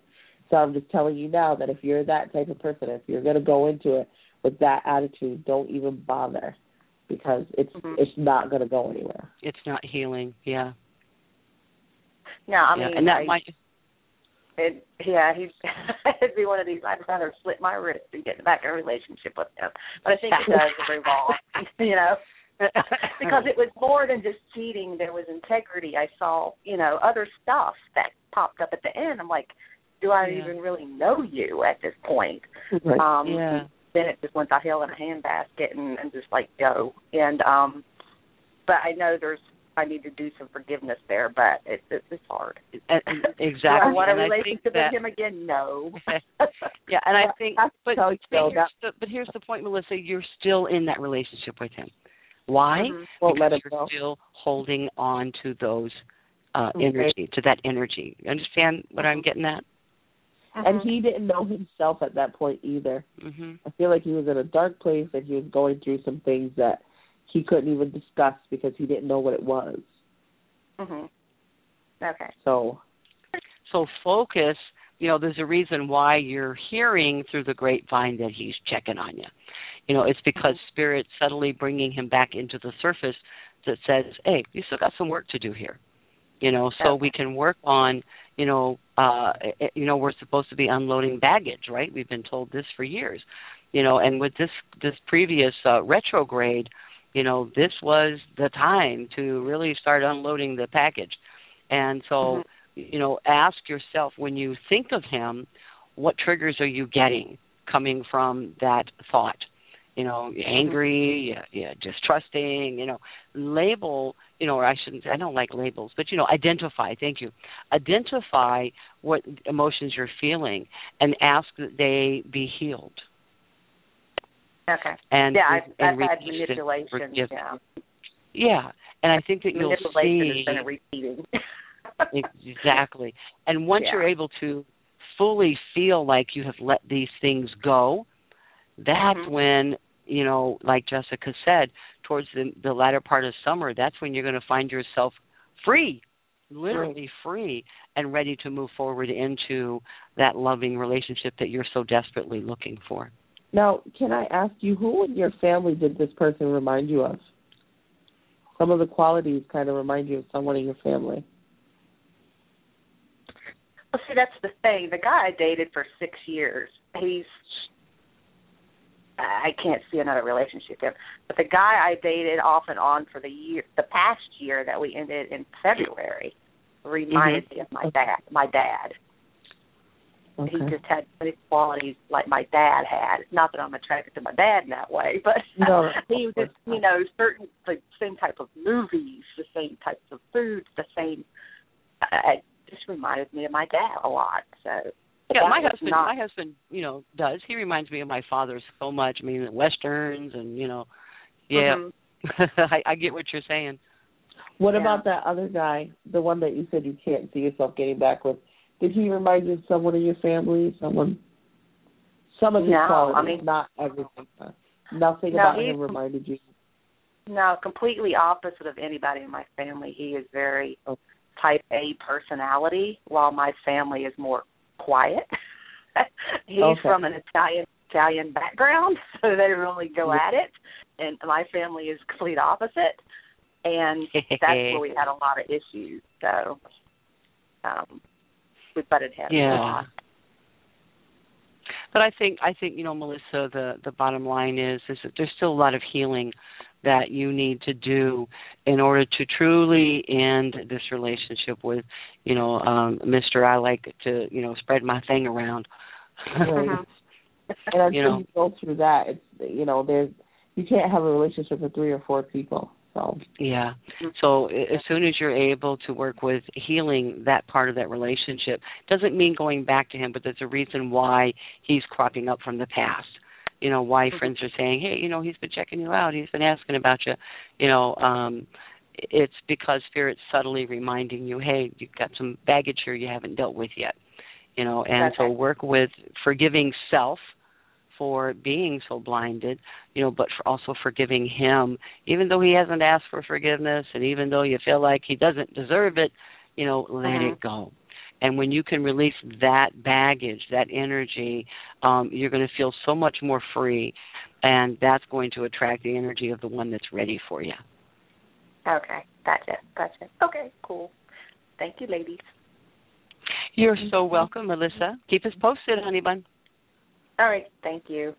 So I'm just telling you now that if you're that type of person, if you're going to go into it with that attitude, don't even bother because it's Mhm. it's not going to go anywhere. it's not healing yeah No, I yeah mean, and that I, might it, yeah, he's <laughs> it'd be one of these. I'd rather slit my wrist than get back in a relationship with him. But I think it does <laughs> revolve, you know, <laughs> because it was more than just cheating. There was integrity. I saw, you know, other stuff that popped up at the end. I'm like, do I Yeah. even really know you at this point? Right. Um, Yeah. Then it just went to hell in a handbasket and, and just like go. And um, but I know there's I need to do some forgiveness there, but it, it it's hard. And, exactly. <laughs> Do I want a relationship with him again? No. <laughs> yeah, and I think, but, so, but, here's the, but here's the point, Melissa. You're still in that relationship with him. Why? Mm-hmm. Won't let because you're go. still holding on to those uh Okay. energy, to that energy. You understand what I'm Mm-hmm. getting at? And he didn't know himself at that point either. hmm I feel like he was in a dark place and he was going through some things that he couldn't even discuss because he didn't know what it was. Mhm. Okay. So So focus. You know, there's a reason why you're hearing through the grapevine that he's checking on you. You know, it's because spirit subtly bringing him back into the surface that says, "Hey, you still got some work to do here." You know, so we can work on. You know, uh, eh, you know, we're supposed to be unloading baggage, right? We've been told this for years. You know, and with this this previous uh, retrograde, you know, this was the time to really start unloading the package. And so, you know, ask yourself when you think of him, what triggers are you getting coming from that thought? You know, you're angry, you you distrusting, you know, label, you know, or I shouldn't say, I don't like labels, but, you know, identify, thank you. Identify what emotions you're feeling and ask that they be healed. Okay. And, yeah, I've, and I've had manipulation. Yeah. Yeah, and I think that you'll manipulation see has been repeating. <laughs> exactly. And once Yeah. you're able to fully feel like you have let these things go, that's Mhm. when you know, like Jessica said, towards the the latter part of summer, that's when you're going to find yourself free, literally free, and ready to move forward into that loving relationship that you're so desperately looking for. now, can I ask you who in your family did this person remind you of? Some of the qualities kind of remind you of someone in your family. Well, see, that's the thing. The guy I dated for six years, he's. I can't see another relationship there. But the guy I dated off and on for the year, the past year that we ended in February, reminded me of my dad. My dad. He just had many qualities like my dad had. Not that I'm attracted to my dad in that way, but No, <laughs> he was just, you know, certain the same type of movies, the same types of foods, the same. Uh, it just reminded me of my dad a lot. So but Yeah, that my husband, not, my husband, you know, does. He reminds me of my father so much. I mean, westerns and you know, yeah. Mhm. <laughs> I, I get what you're saying. What Yeah. about that other guy, the one that you said you can't see yourself getting back with? Did he remind you of someone in your family? Someone? Some of his No, qualities, I mean- not everything. Nothing No, about him reminded you. No, completely opposite of anybody in my family. He is very Oh. type A personality, while my family is more quiet. <laughs> He's Okay. from an Italian Italian background, <laughs> so they really go at it, and my family is complete opposite, and that's where we <laughs> had a lot of issues. So, um, we butted heads a Yeah. lot. But I think I think you know, Melissa. The the bottom line is is that there's still a lot of healing that you need to do in order to truly end this relationship with, you know, um, Mister. I like to you know spread my thing around. Right. <laughs> And until You you, know. go through that, it's you know, there's you can't have a relationship with three or four people. So Yeah. So as soon as you're able to work with healing that part of that relationship, doesn't mean going back to him, but there's a reason why he's cropping up from the past. You know, why friends are saying, "Hey, you know, he's been checking you out. He's been asking about you." You know, um it's because spirit's subtly reminding you, "Hey, you've got some baggage here you haven't dealt with yet." You know, and so work with forgiving self for being so blinded, you know, but for also forgiving him, even though he hasn't asked for forgiveness, and even though you feel like he doesn't deserve it, you know, let it go. And when you can release that baggage, that energy, um, you're going to feel so much more free, and that's going to attract the energy of the one that's ready for you. Okay, gotcha, gotcha. Okay, cool. Thank you, ladies. You're so welcome, Melissa. Keep us posted, honey bun. All right, thank you.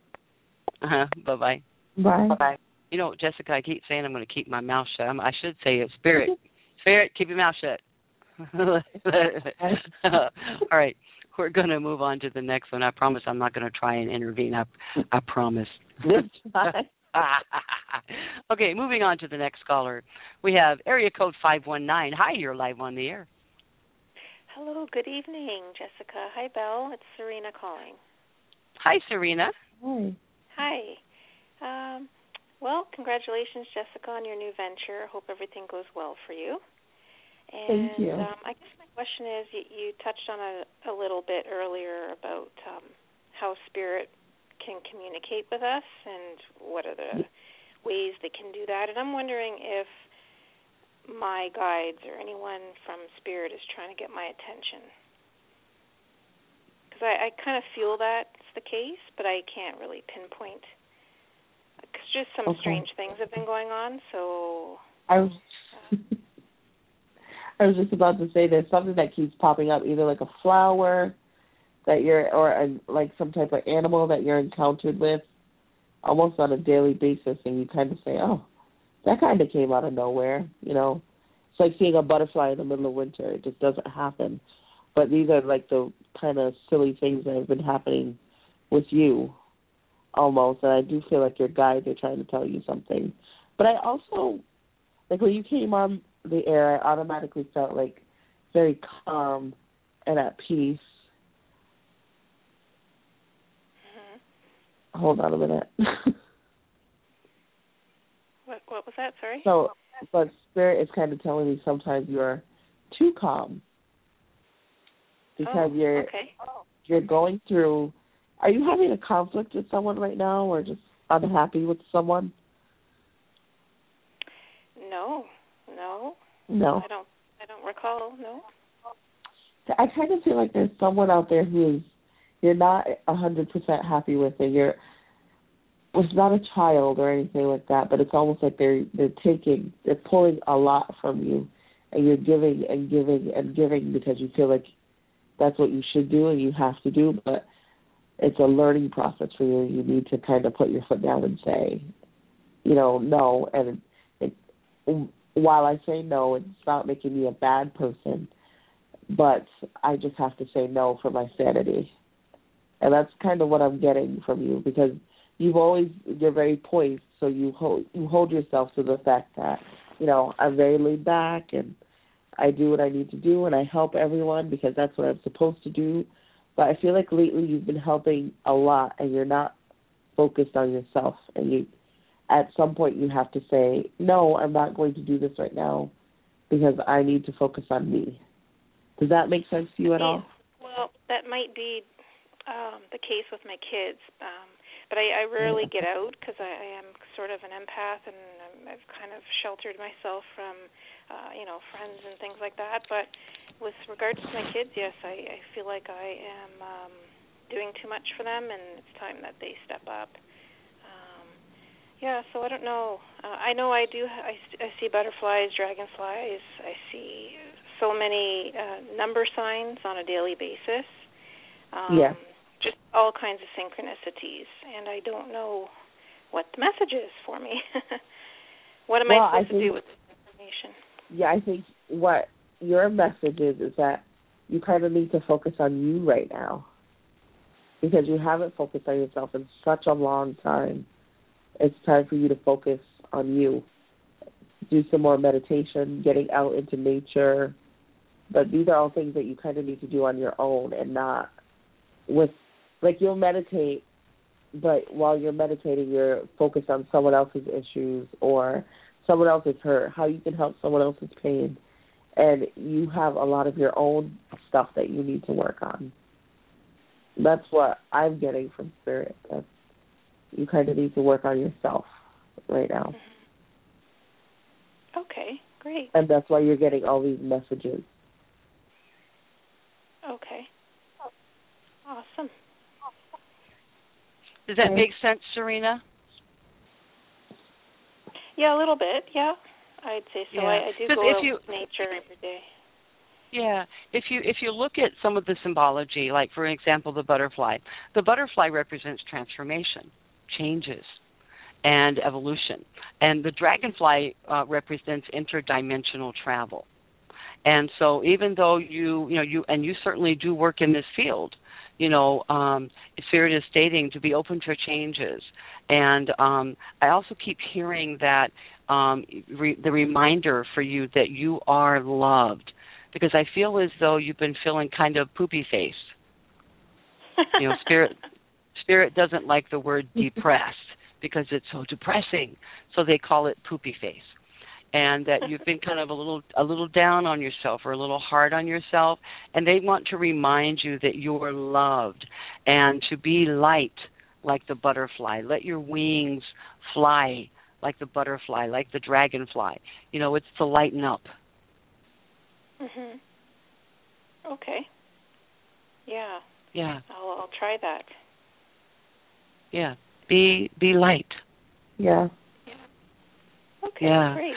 Uh-huh. Bye bye. bye. Bye bye. You know, Jessica, I keep saying I'm going to keep my mouth shut. I'm, I should say it. Spirit, <laughs> spirit, keep your mouth shut. <laughs> All right, we're going to move on to the next one. I promise I'm not going to try and intervene. I, I promise. <laughs> <laughs> Okay, moving on to the next caller. We have area code 519. Hi, you're live on the air. Hello, good evening, Jessica. Hi, Belle. It's Serena calling. Hi, Serena. Hi. Hi. Um, well, congratulations, Jessica, on your new venture. Hope everything goes well for you. And Thank you. Um, I guess my question is you, you touched on a, a little bit earlier about um, how spirit can communicate with us and what are the ways they can do that. And I'm wondering if my guides or anyone from spirit is trying to get my attention. Because I, I kind of feel that's the case, but I can't really pinpoint. Because just some Okay. strange things have been going on, so I was I was just about to say there's something that keeps popping up, either like a flower that you're or a, like some type of animal that you're encountered with almost on a daily basis and you kind of say, "Oh, that kind of came out of nowhere," you know. It's like seeing a butterfly in the middle of winter. It just doesn't happen. But these are like the kind of silly things that have been happening with you almost and I do feel like your guides are trying to tell you something. But I also like when you came on the air, I automatically felt like very calm and at peace. Mm-hmm. Hold on a minute. <laughs> what what was that? Sorry. so, but spirit is kind of telling me sometimes you're too calm because oh, you're okay. you're going through. Are you having a conflict with someone right now, or just unhappy with someone? No, no, No. I don't. I don't recall. No. I kind of feel like there's someone out there who is you're not a hundred percent happy with, and you're. It's not a child or anything like that, but it's almost like they're they're taking, they're pulling a lot from you, and you're giving and giving and giving because you feel like that's what you should do and you have to do, but it's a learning process for you. You need to kind of put your foot down and say, you know, no. And it, while I say no, it's not making me a bad person but I just have to say no for my sanity. And that's kind of what I'm getting from you because you've always you're very poised, so you hold you hold yourself to the fact that you know I'm very laid back and I do what I need to do and I help everyone because that's what I'm supposed to do. But I feel like lately you've been helping a lot and you're not focused on yourself and you at some point you have to say no, I'm not going to do this right now because I need to focus on me. Does that make sense to you at all? Well, that might be um the case with my kids. Um but I, I rarely get out because I, I am sort of an empath and I'm, I've kind of sheltered myself from, uh, you know, friends and things like that. But with regards to my kids, yes, I, I feel like I am um, doing too much for them, and it's time that they step up. Yeah, so I don't know. Uh, I know I do. I, I see butterflies, dragonflies. I see so many uh, number signs on a daily basis. Um, Yeah. Just all kinds of synchronicities, and I don't know what the message is for me. <laughs> what am Well, I I supposed to do with this information? Yeah, I think what your message is is that you kind of need to focus on you right now because you haven't focused on yourself in such a long time. It's time for you to focus on you. Do some more meditation, getting out into nature. But these are all things that you kind of need to do on your own and not with like you'll meditate but while you're meditating you're focused on someone else's issues or someone else's hurt, how you can help someone else's pain. And you have a lot of your own stuff that you need to work on. That's what I'm getting from spirit. That's you kind of need to work on yourself right now. Mm-hmm. Okay, great. And that's why you're getting all these messages. Okay. Awesome. Does that make sense, Serena? Yeah, a little bit. Yeah, I'd say so. Yeah. I, I do 'Cause go if out you- with nature every day. Yeah, if you if you look at some of the symbology, like for example the butterfly, the butterfly represents transformation, changes, and evolution, and the dragonfly uh, represents interdimensional travel. And so even though you you know you and you certainly do work in this field, you know, um, Spirit is stating to be open to changes. And um, I also keep hearing that um, re- the reminder for you that you are loved, because I feel as though you've been feeling kind of poopy faced. you know, Spirit <laughs> Spirit doesn't like the word <laughs> depressed because it's so depressing, so they call it poopy face. And that you've been kind of a little a little down on yourself or a little hard on yourself. And they want to remind you that you're loved and to be light like the butterfly. Let your wings fly like the butterfly like the dragonfly. You know it's to lighten up. Mhm okay. Yeah. Yeah. I'll i'll try that yeah be be light yeah Okay, yeah. great.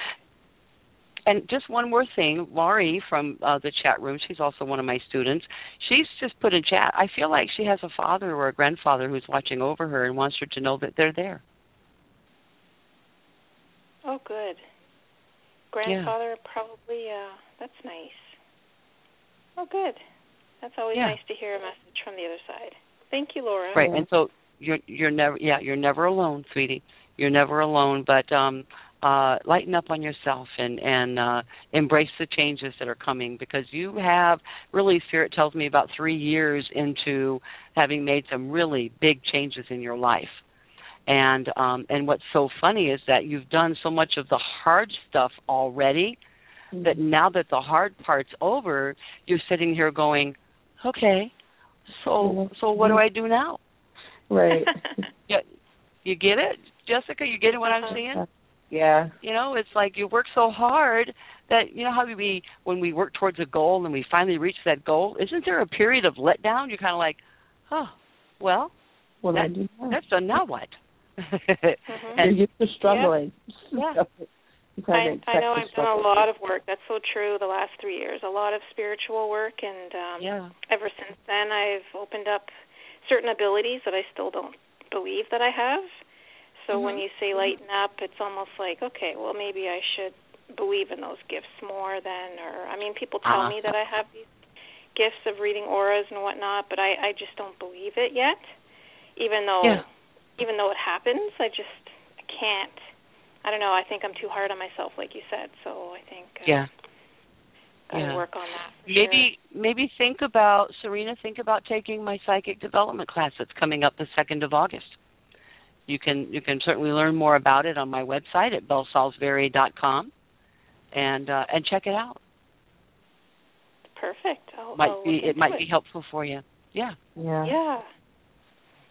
And just one more thing, Laurie from uh, the chat room, she's also one of my students. She's just put in chat. I feel like she has a father or a grandfather who's watching over her and wants her to know that they're there. Oh, good. Grandfather, probably. Uh, that's nice. Oh, good. That's always Yeah. nice to hear a message from the other side. Thank you, Laura. Right. And so you're you're never yeah, you're never alone, sweetie. You're never alone, but um uh lighten up on yourself and and uh embrace the changes that are coming because you have really spirit tells me about 3 years into having made some really big changes in your life. And um and what's so funny is that you've done so much of the hard stuff already that now that the hard part's over, you're sitting here going, "Okay, so so what do I do now?" Right. <laughs> Yeah, you get it, Jessica? You get it what I'm saying? Yeah. You know, it's like you work so hard that you know how we when we work towards a goal and we finally reach that goal, isn't there a period of letdown? You're kind of like, oh, well, What do I that, do now? that's done. Now what? <laughs> And you're used to struggling. Yeah. <laughs> You kind I, I know I've done a lot of work. That's so true. The last three years, a lot of spiritual work, and um, Yeah. ever since then, I've opened up certain abilities that I still don't believe that I have. So when mm-hmm. you say mm-hmm. lighten up, it's almost like okay, well maybe I should believe in those gifts more than, or I mean, people tell uh-huh. me that I have these gifts of reading auras and whatnot, but I I just don't believe it yet. Even though Yeah. even though it happens, I just I can't. I don't know. I think I'm too hard on myself, like you said. So I think uh, Yeah. Gotta Yeah. work on that. For Maybe maybe think about Serena. Think about taking my psychic development class that's coming up the second of August. You can you can certainly learn more about it on my website at bellsalisbury.com and uh, and check it out. Perfect. I'll, Might I'll be it into might be helpful for you. Yeah. Yeah. Yeah.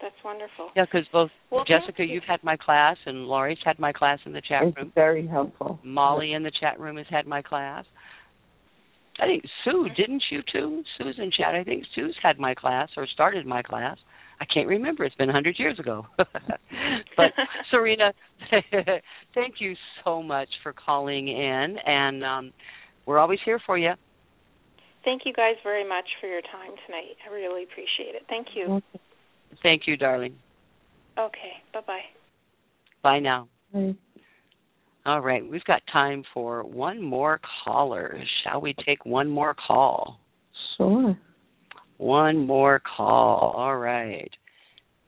That's wonderful. Yeah, because both Well, Jessica, you. you've had my class, and Laurie's had my class in the chat It's room. very helpful. Molly in the chat room has had my class. I think Sue, didn't you too? Sue's in chat. I think Sue's had my class or started my class. I can't remember. It's been a hundred years ago. <laughs> but <laughs> Serena, <laughs> thank you so much for calling in, and um, we're always here for you. Thank you guys very much for your time tonight. I really appreciate it. Thank you. Thank you, darling. Okay. Bye bye. Bye now. Right. All right, we've got time for one more caller. Shall we take one more call? Sure. One more call. All right.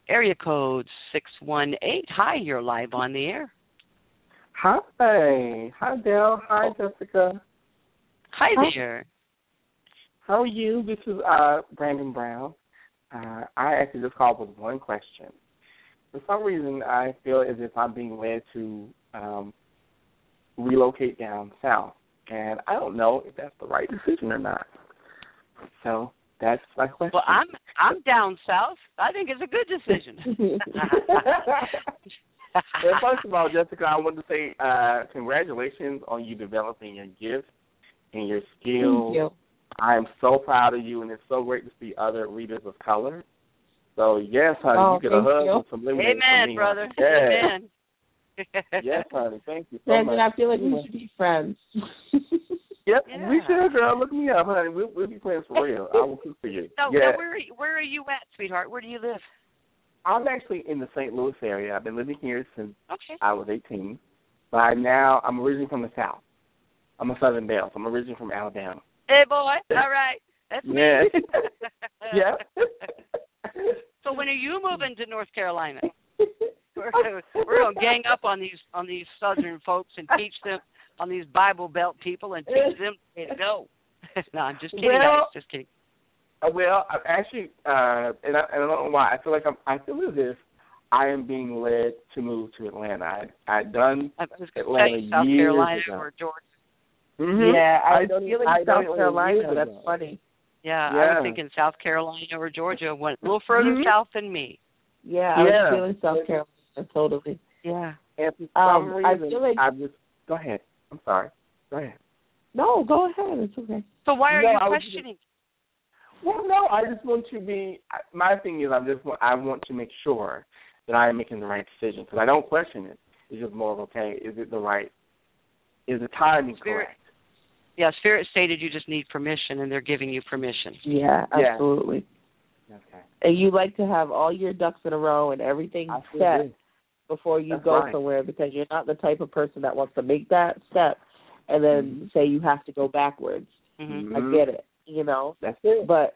Area code 618. Hi, you're live on the air. Hi. Hi, Dale. Hi, Jessica. Hi Hi. there. How are you? This is uh, Brandon Brown. Uh, I actually just called with one question. For some reason, I feel as if I'm being led to um, relocate down south, and I don't know if that's the right decision or not. So that's my question. Well, I'm I'm down south. I think it's a good decision. <laughs> well, first of all, Jessica, I want to say uh, congratulations on you developing your gifts and your skills. Thank you. I am so proud of you, and it's so great to see other readers of color. So yes, honey, Oh, you get a thank hug you. and some lemonade from Amen, me, brother. Yes. Amen. Yes, <laughs> honey. Thank you so Brandon, much. I feel like we should be friends. <laughs> Yep, Yeah. we should, girl. Look me up, honey. We'll, we'll be friends for real. I will cook for you. <laughs> So, yeah. now where are you, where are you at, sweetheart? Where do you live? I'm actually in the St. Louis area. I've been living here since Okay. I was 18. By now, I'm originally from the South. I'm a Southern Belle, so I'm originally from Alabama. Hey, boy. All right. That's me. Yeah. yeah. when are you moving to North Carolina? <laughs> we're gonna, we're gonna gang up on these on these Southern folks and teach them on these Bible Belt people and teach them where to go. <laughs> no, I'm just kidding, Well, guys. Just kidding. Uh, well, I actually, uh, and I, and I don't know why. I feel like I'm. I feel as if I am being led to move to Atlanta. I I done I was Atlanta say South years Carolina ago. or Georgia. Mhm. Yeah, I, I was done- feeling I South Carolina. That's ago. funny. Yeah, I was thinking South Carolina or Georgia, went a little further Mhm. south than me. Yeah, I Yeah. was feeling South Carolina totally. Yeah. And for Um, some I reason, feel like- I just go ahead. I'm sorry. Go ahead. No, go ahead. It's okay. So why are No, you I was questioning? Well, no, I just want to be. My thing is, I just want. I want to make sure that I am making the right decision because I don't question it. It's just more of okay. Is it the right? Is the timing Spirit- correct? Yeah, Spirit stated you just need permission, and they're giving you permission. Yeah, Yeah. absolutely. Okay. And you like to have all your ducks in a row and everything I set do. Before you That's go right. somewhere because you're not the type of person that wants to make that step and then Mm-hmm. say you have to go backwards. hmm I get it, you know. That's it. But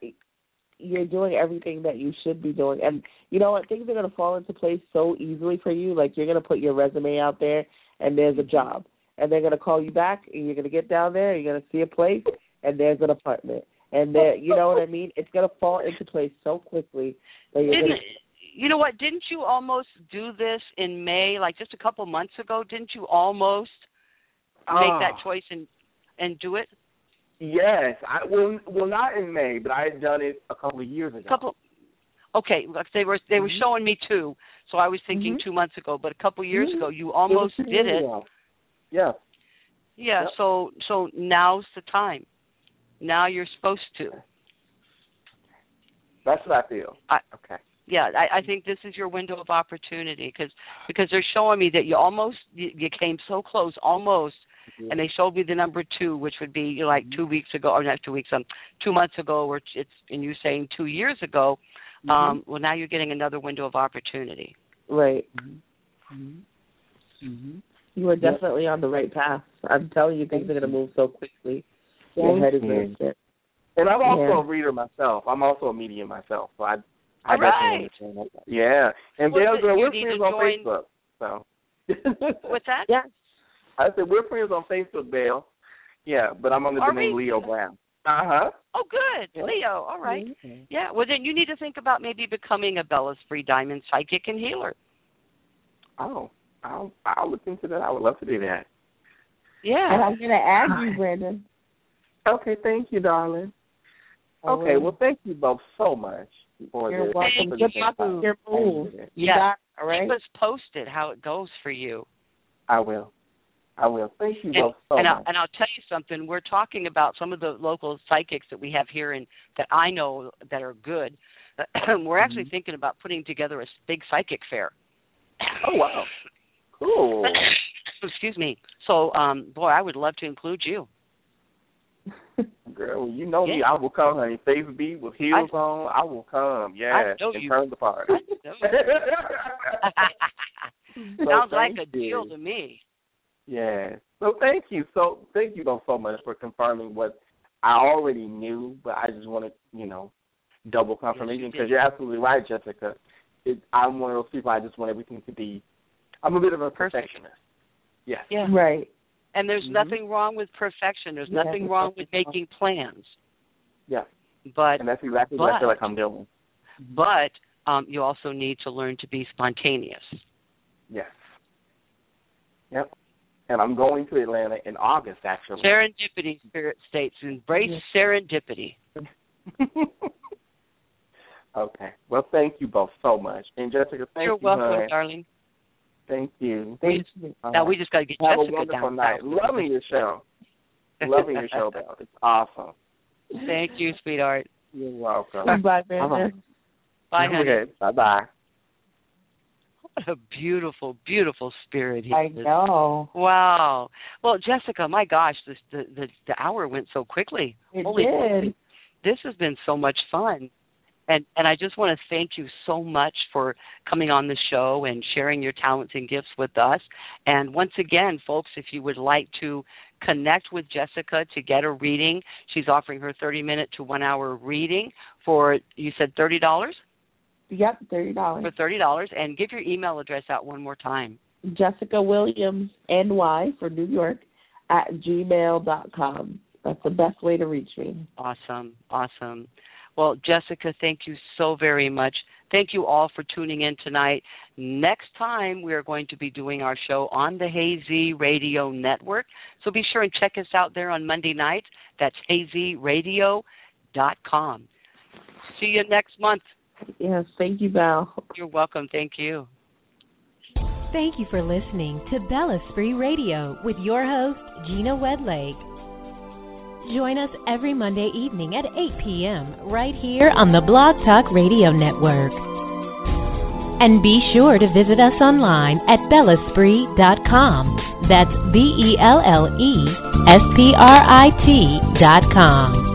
you're doing everything that you should be doing. And you know what? Things are going to fall into place so easily for you. Like you're going to put your resume out there and there's a Mm-hmm. job. And they're going to call you back and you're going to get down there, you're going to see a place and there's an apartment. And there, you know what I mean? It's going to fall into place so quickly that you're going you know what? Didn't you almost do this in May, like just a couple months ago? Didn't you almost make Ah. that choice and and do it? Yes. I well, well, not in May, but I had done it a couple of years ago. A couple. Okay, like they were they were Mhm. showing me two, so I was thinking Mhm. two months ago. But a couple years Mhm. ago, you almost two did it. ago. Yeah. Yeah. Yep. So so now's the time. Now you're supposed to. That's what I feel. I- okay. Yeah i i think this is your window of opportunity because because they're showing me that you almost you, you came so close almost and they showed me the number two which would be you know, like two weeks ago or not two weeks um two months ago or it's and you saying two years ago Mhm. um well now you're getting another window of opportunity right. Mm-hmm. Mm-hmm. You are definitely on the right path. I'm telling you, things are going to move so quickly. Your Thank head is you. going. And I'm also Yeah. a reader myself. I'm also a medium myself, so I I All definitely right. understand that. Yeah. And Well, Dale, then girl, we're friends to on join- Facebook. So what's that <laughs> Yes. I said we're friends on Facebook, Dale. Yeah, but I'm under Are the name we? Leo Brown. Uh huh. oh good Yeah. leo all right. yeah well then you need to think about maybe becoming a bella's free diamond psychic and healer Oh, I'll I'll look into that. I would love to do that. yeah And I'm going to add you, Brandon. Okay, thank you, darling. Okay, well, thank you both so much for You're this. welcome. for Good luck with your move. You Yeah. got all right? keep us posted how it goes for you I will. I will. Thank you and, both so and, I'll, and I'll tell you something. We're talking about some of the local psychics that we have here and that I know that are good. <clears throat> We're actually Mm-hmm. thinking about putting together a big psychic fair. Oh wow. <coughs> Cool. Excuse me. So, um, boy, I would love to include you. Girl, you know me. I will come, honey. Face beat with heels on. I will come. Yeah. know and you- turn the party. <laughs> So Sounds like a deal you. to me. Yeah. So thank you. So thank you both so much for confirming what I already knew, but I just wanted, you know, double confirmation did. because you're absolutely right, Jessica. It, I'm one of those people. I just want everything to be. I'm a bit of a perfectionist. Yes. Yeah. Right. And there's Mhm. nothing wrong with perfection. There's Yeah. nothing wrong with making plans. Yeah. But And that's exactly what I feel like I'm doing. but um, you also need to learn to be spontaneous. Yes. Yep. And I'm going to Atlanta in August, actually. Serendipity, Spirit States. Embrace serendipity. <laughs> okay. Well, thank you both so much. And Jessica, thank You're you, welcome, honey. darling. Thank you. We Thank just- you. Now we just got to get Have a Jessica wonderful down. night. south. Loving your show. Loving your show, Belle. It's awesome. Thank you, sweetheart. You're welcome. Bye, Uh-huh. Brandon. Bye, honey. Okay. Bye bye. What a beautiful, beautiful spirit he I is. know. Wow. Well, Jessica, my gosh, this, the the the hour went so quickly. It Holy did. moly. This has been so much fun. And and I just want to thank you so much for coming on the show and sharing your talents and gifts with us. And once again, folks, if you would like to connect with Jessica to get a reading, she's offering her 30 minute to 1 hour reading for you said $30? Yep, thirty dollars. For thirty dollars, and give your email address out one more time. Jessica Williams NY for New York at gmail dot com. That's the best way to reach me. Awesome, awesome. Well, Jessica, thank you so very much. Thank you all for tuning in tonight. Next time, we are going to be doing our show on the Hazy Radio Network. So be sure and check us out there on Monday night. That's hazyradio.com. See you next month. Yes, thank you, Val. You're welcome. Thank you. Thank you for listening to Bella Spree Radio with your host, Gina Wedlake. Join us every Monday evening at 8 p.m. right here on the Blog Talk Radio Network. And be sure to visit us online at bellesprit.com. That's B E L L E S P R I T.com.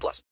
plus.